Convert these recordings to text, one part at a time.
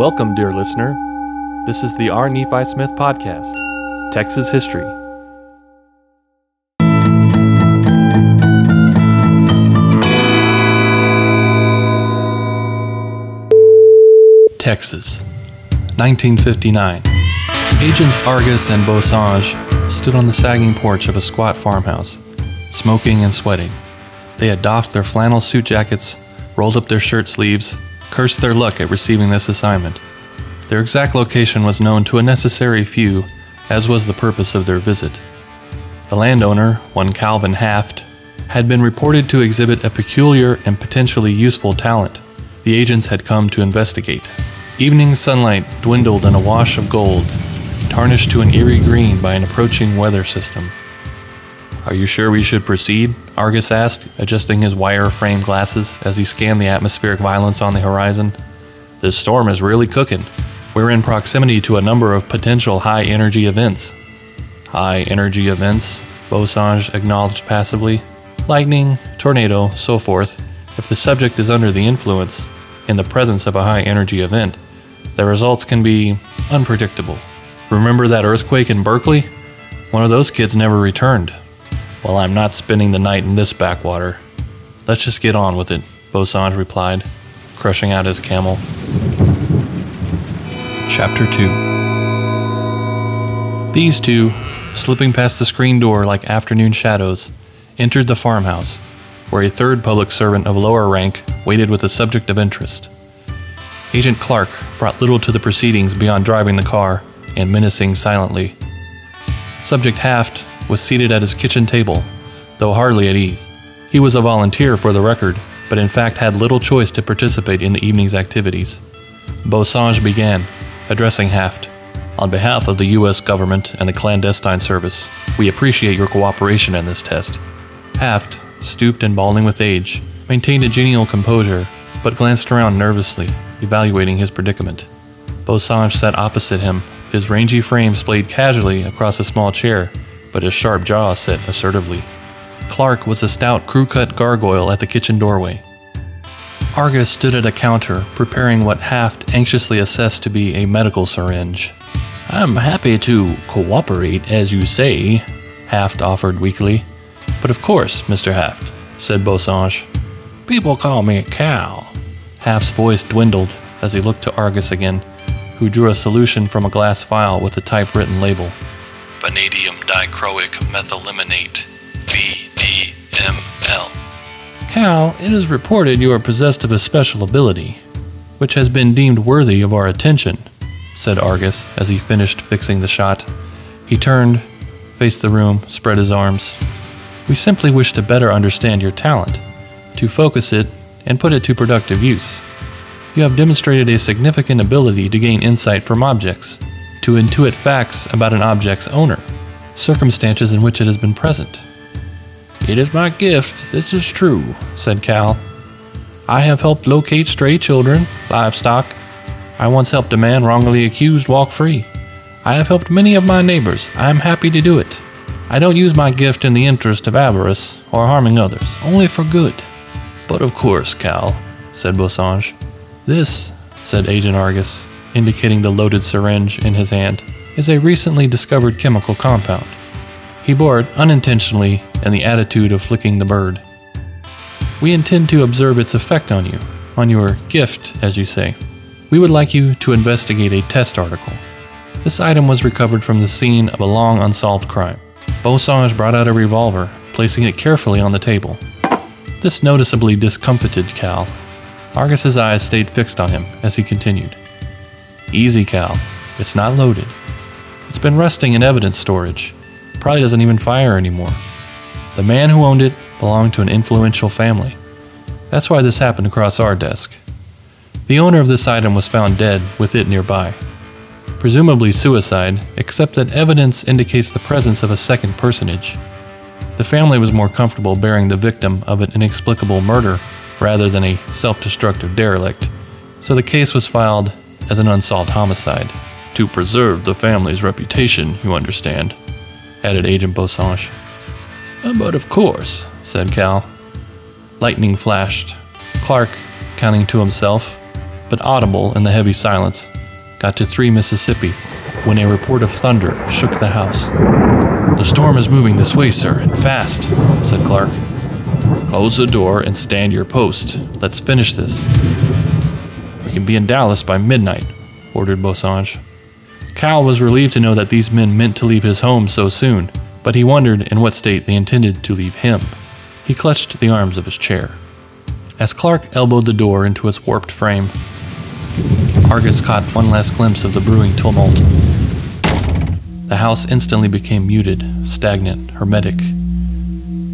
Welcome, dear listener. This is the R. Nephi Smith Podcast, Texas History. Texas, 1959. Agents Argus and Beausange stood on the sagging porch of a squat farmhouse, smoking and sweating. They had doffed their flannel suit jackets, rolled up their shirt sleeves, cursed their luck at receiving this assignment. Their exact location was known to a necessary few, as was the purpose of their visit. The landowner, one Calvin Haft, had been reported to exhibit a peculiar and potentially useful talent. The agents had come to investigate. Evening sunlight dwindled in a wash of gold, tarnished to an eerie green by an approaching weather system. Are you sure we should proceed? Argus asked, adjusting his wire frame glasses as he scanned the atmospheric violence on the horizon. This storm is really cooking. We're in proximity to a number of potential high energy events. High energy events, Beausange acknowledged passively. Lightning, tornado, so forth. If the subject is under the influence, in the presence of a high energy event, the results can be unpredictable. Remember that earthquake in Berkeley? One of those kids never returned. Well, I'm not spending the night in this backwater. Let's just get on with it, Beausange replied, crushing out his camel. Chapter 2 These two, slipping past the screen door like afternoon shadows, entered the farmhouse, where a third public servant of lower rank waited with a subject of interest. Agent Clark brought little to the proceedings beyond driving the car and menacing silently. Subject Haft was seated at his kitchen table, though hardly at ease. He was a volunteer for the record, but in fact had little choice to participate in the evening's activities. Beausange began, addressing Haft. On behalf of the U.S. government and the clandestine service, we appreciate your cooperation in this test. Haft, stooped and balding with age, maintained a genial composure, but glanced around nervously, evaluating his predicament. Beausange sat opposite him, his rangy frame splayed casually across a small chair, but his sharp jaw set assertively. Clark was a stout crew cut gargoyle at the kitchen doorway. Argus stood at a counter, preparing what Haft anxiously assessed to be a medical syringe. I'm happy to cooperate, as you say, Haft offered weakly. But of course, Mr. Haft, said Beausange. People call me Cal. Haft's voice dwindled as he looked to Argus again, who drew a solution from a glass vial with a typewritten label. Vanadium dichroic methylimonate, VDML. Cal, it is reported you are possessed of a special ability, which has been deemed worthy of our attention, said Argus as he finished fixing the shot. He turned, faced the room, spread his arms. We simply wish to better understand your talent, to focus it and put it to productive use. You have demonstrated a significant ability to gain insight from objects, to intuit facts about an object's owner, circumstances in which it has been present it is my gift, this is true, said Cal. I have helped locate stray children, livestock. I once helped a man wrongly accused walk free. I have helped many of my neighbors. I am happy to do it. I don't use my gift in the interest of avarice or harming others, only for good. But of course, Cal, said Beausange. This, said Agent Argus, indicating the loaded syringe in his hand, is a recently discovered chemical compound. He bore it unintentionally in the attitude of flicking the bird. We intend to observe its effect on you, on your gift, as you say. We would like you to investigate a test article. This item was recovered from the scene of a long unsolved crime. Beausange brought out a revolver, placing it carefully on the table. This noticeably discomfited Cal. Argus's eyes stayed fixed on him as he continued. Easy, Cal. It's not loaded. It's been resting in evidence storage. Probably doesn't even fire anymore. The man who owned it belonged to an influential family. That's why this happened across our desk. The owner of this item was found dead with it nearby. Presumably suicide, except that evidence indicates the presence of a second personage. The family was more comfortable bearing the victim of an inexplicable murder rather than a self destructive derelict, so the case was filed as an unsolved homicide. To preserve the family's reputation, you understand added Agent Beausange. Uh, but of course, said Cal. Lightning flashed. Clark, counting to himself, but audible in the heavy silence, got to 3 Mississippi when a report of thunder shook the house. The storm is moving this way, sir, and fast, said Clark. Close the door and stand your post. Let's finish this. We can be in Dallas by midnight, ordered Beausange. Cal was relieved to know that these men meant to leave his home so soon, but he wondered in what state they intended to leave him. He clutched the arms of his chair. As Clark elbowed the door into its warped frame, Argus caught one last glimpse of the brewing tumult. The house instantly became muted, stagnant, hermetic.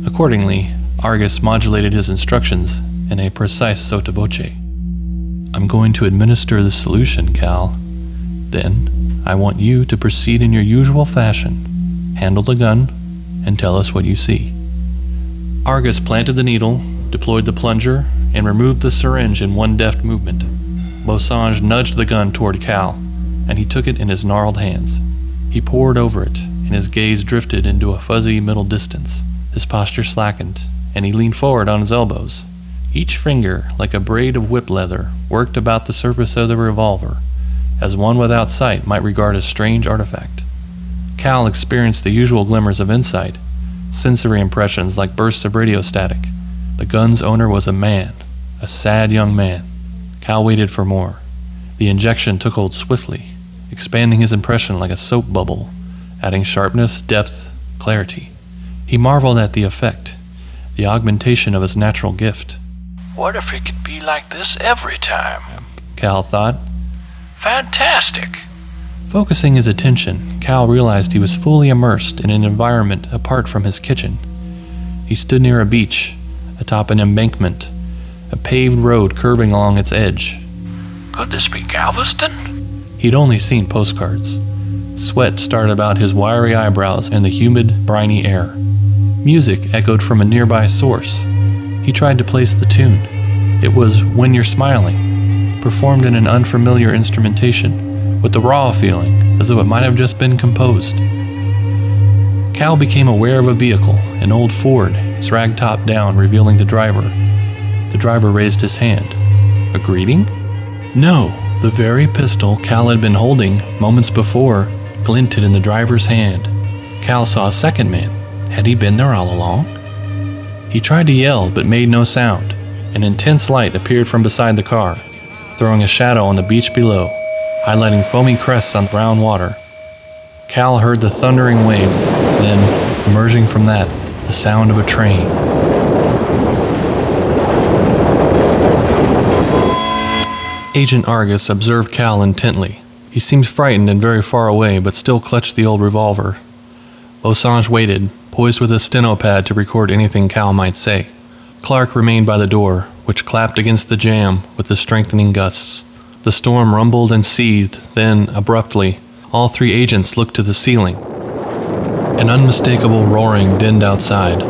Accordingly, Argus modulated his instructions in a precise sotto voce. I'm going to administer the solution, Cal. Then, I want you to proceed in your usual fashion. Handle the gun and tell us what you see. Argus planted the needle, deployed the plunger, and removed the syringe in one deft movement. Beausange nudged the gun toward Cal, and he took it in his gnarled hands. He pored over it, and his gaze drifted into a fuzzy middle distance. His posture slackened, and he leaned forward on his elbows. Each finger, like a braid of whip leather, worked about the surface of the revolver, as one without sight might regard a strange artifact. Cal experienced the usual glimmers of insight, sensory impressions like bursts of radio static. The gun's owner was a man, a sad young man. Cal waited for more. The injection took hold swiftly, expanding his impression like a soap bubble, adding sharpness, depth, clarity. He marveled at the effect, the augmentation of his natural gift. What if it could be like this every time? Cal thought. Fantastic! Focusing his attention, Cal realized he was fully immersed in an environment apart from his kitchen. He stood near a beach, atop an embankment, a paved road curving along its edge. Could this be Galveston? He'd only seen postcards. Sweat started about his wiry eyebrows in the humid, briny air. Music echoed from a nearby source. He tried to place the tune. It was When You're Smiling, performed in an unfamiliar instrumentation, with the raw feeling, as though it might have just been composed. Cal became aware of a vehicle, an old Ford, its rag top down, revealing the driver. The driver raised his hand. A greeting? No, the very pistol Cal had been holding moments before glinted in the driver's hand. Cal saw a second man. Had he been there all along? He tried to yell but made no sound. An intense light appeared from beside the car, throwing a shadow on the beach below, highlighting foamy crests on brown water. Cal heard the thundering wave, then, emerging from that, the sound of a train. Agent Argus observed Cal intently. He seemed frightened and very far away, but still clutched the old revolver. Beausange waited, poised with a steno pad to record anything Cal might say. Clark remained by the door, which clapped against the jamb with the strengthening gusts. The storm rumbled and seethed, then, abruptly, all three agents looked to the ceiling. An unmistakable roaring dinned outside.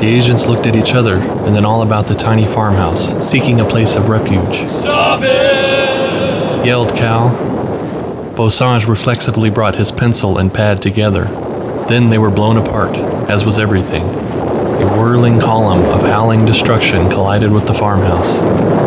The agents looked at each other and then all about the tiny farmhouse, seeking a place of refuge. Stop it! yelled Cal. Beausange reflexively brought his pencil and pad together. Then they were blown apart, as was everything. A whirling column of howling destruction collided with the farmhouse.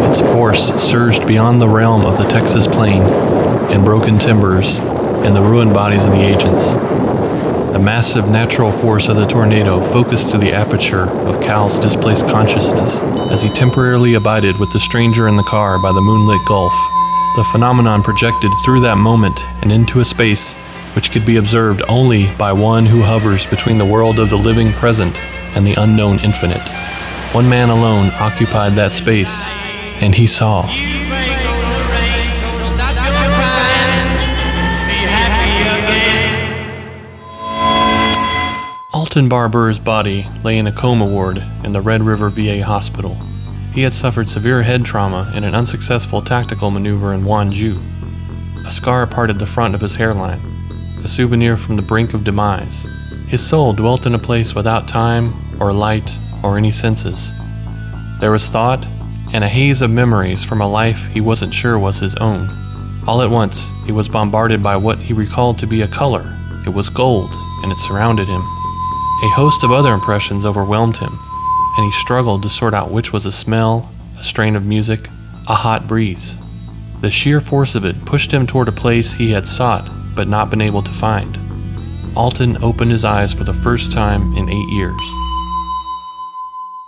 Its force surged beyond the realm of the Texas plain, and broken timbers, and the ruined bodies of the agents. The massive natural force of the tornado focused through the aperture of Cal's displaced consciousness as he temporarily abided with the stranger in the car by the moonlit gulf. The phenomenon projected through that moment and into a space which could be observed only by one who hovers between the world of the living present and the unknown infinite. One man alone occupied that space, and he saw. Alton Barber's body lay in a coma ward in the Red River VA hospital. He had suffered severe head trauma in an unsuccessful tactical maneuver in Wonju. A scar parted the front of his hairline, a souvenir from the brink of demise. His soul dwelt in a place without time or light or any senses. There was thought and a haze of memories from a life he wasn't sure was his own. All at once, he was bombarded by what he recalled to be a color. It was gold, and it surrounded him. A host of other impressions overwhelmed him, and he struggled to sort out which was a smell, a strain of music, a hot breeze. The sheer force of it pushed him toward a place he had sought but not been able to find. Alton opened his eyes for the first time in eight years.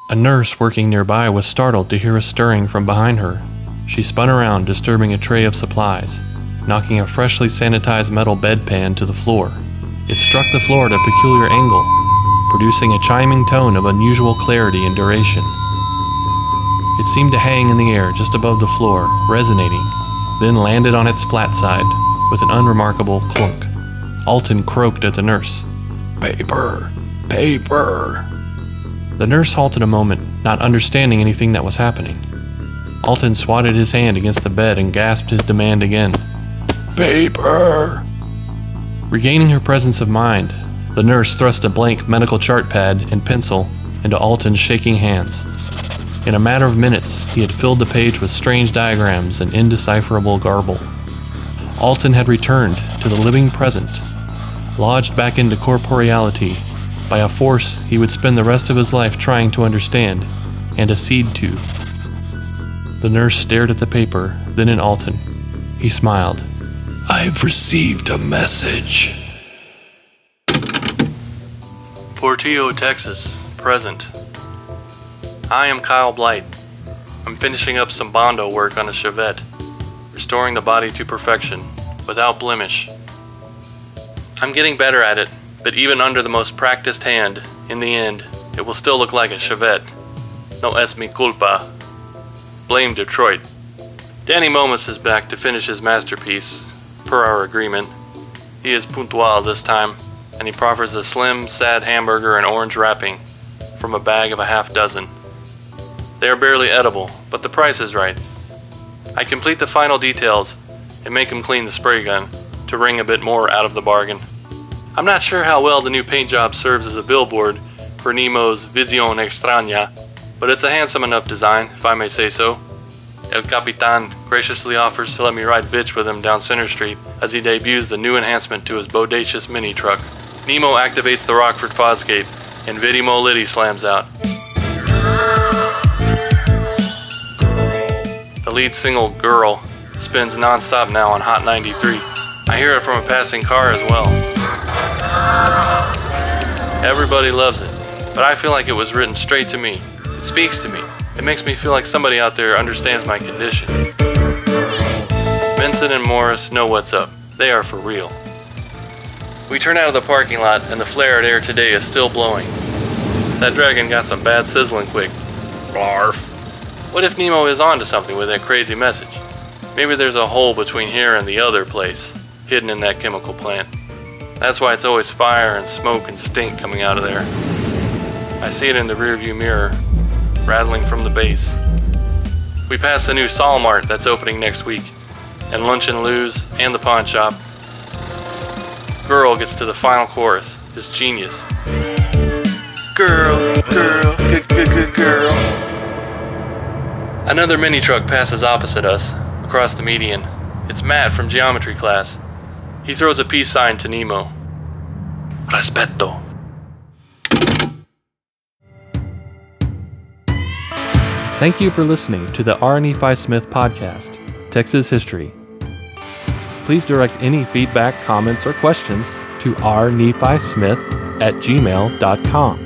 A nurse working nearby was startled to hear a stirring from behind her. She spun around, disturbing a tray of supplies, knocking a freshly sanitized metal bedpan to the floor. It struck the floor at a peculiar angle, producing a chiming tone of unusual clarity and duration. It seemed to hang in the air just above the floor, resonating, then landed on its flat side with an unremarkable clunk. Alton croaked at the nurse. Paper. Paper. The nurse halted a moment, not understanding anything that was happening. Alton swatted his hand against the bed and gasped his demand again. Paper. Regaining her presence of mind, the nurse thrust a blank medical chart pad and pencil into Alton's shaking hands. In a matter of minutes, he had filled the page with strange diagrams and indecipherable garble. Alton had returned to the living present, lodged back into corporeality by a force he would spend the rest of his life trying to understand and accede to. The nurse stared at the paper, then at Alton. He smiled. I've received a message. Portillo, Texas, present. I am Kyle Blight. I'm finishing up some Bondo work on a Chevette, restoring the body to perfection, without blemish. I'm getting better at it, but even under the most practiced hand, in the end, it will still look like a Chevette. No es mi culpa. Blame Detroit. Danny Momus is back to finish his masterpiece, per our agreement. He is puntual this time, and he proffers a slim, sad hamburger and orange wrapping from a bag of a half dozen. They are barely edible, but the price is right. I complete the final details and make him clean the spray gun to wring a bit more out of the bargain. I'm not sure how well the new paint job serves as a billboard for Nemo's Visión Extraña, but it's a handsome enough design, if I may say so. El Capitan graciously offers to let me ride bitch with him down Center Street as he debuts the new enhancement to his bodacious mini truck. Nemo activates the Rockford Fosgate, and Vidimo Liddy slams out. The lead single, Girl, spins non-stop now on Hot 93. I hear it from a passing car as well. Everybody loves it, but I feel like it was written straight to me. It speaks to me. It makes me feel like somebody out there understands my condition. Vincent and Morris know what's up. They are for real. We turn out of the parking lot, and the flared air today is still blowing. That dragon got some bad sizzling quick. Blarf. What if Nemo is onto something with that crazy message? Maybe there's a hole between here and the other place, hidden in that chemical plant. That's why it's always fire and smoke and stink coming out of there. I see it in the rearview mirror, rattling from the base. We pass the new Salmart that's opening next week, and Lunch and Lose, and the pawn shop. Girl gets to the final chorus, is genius. Girl, girl, good, good, good girl. Another mini truck passes opposite us, across the median. It's Matt from geometry class. He throws a peace sign to Nemo. Respeto. Thank you for listening to the R. Nephi Smith podcast, Texas History. Please direct any feedback, comments, or questions to rnephysmith at gmail.com.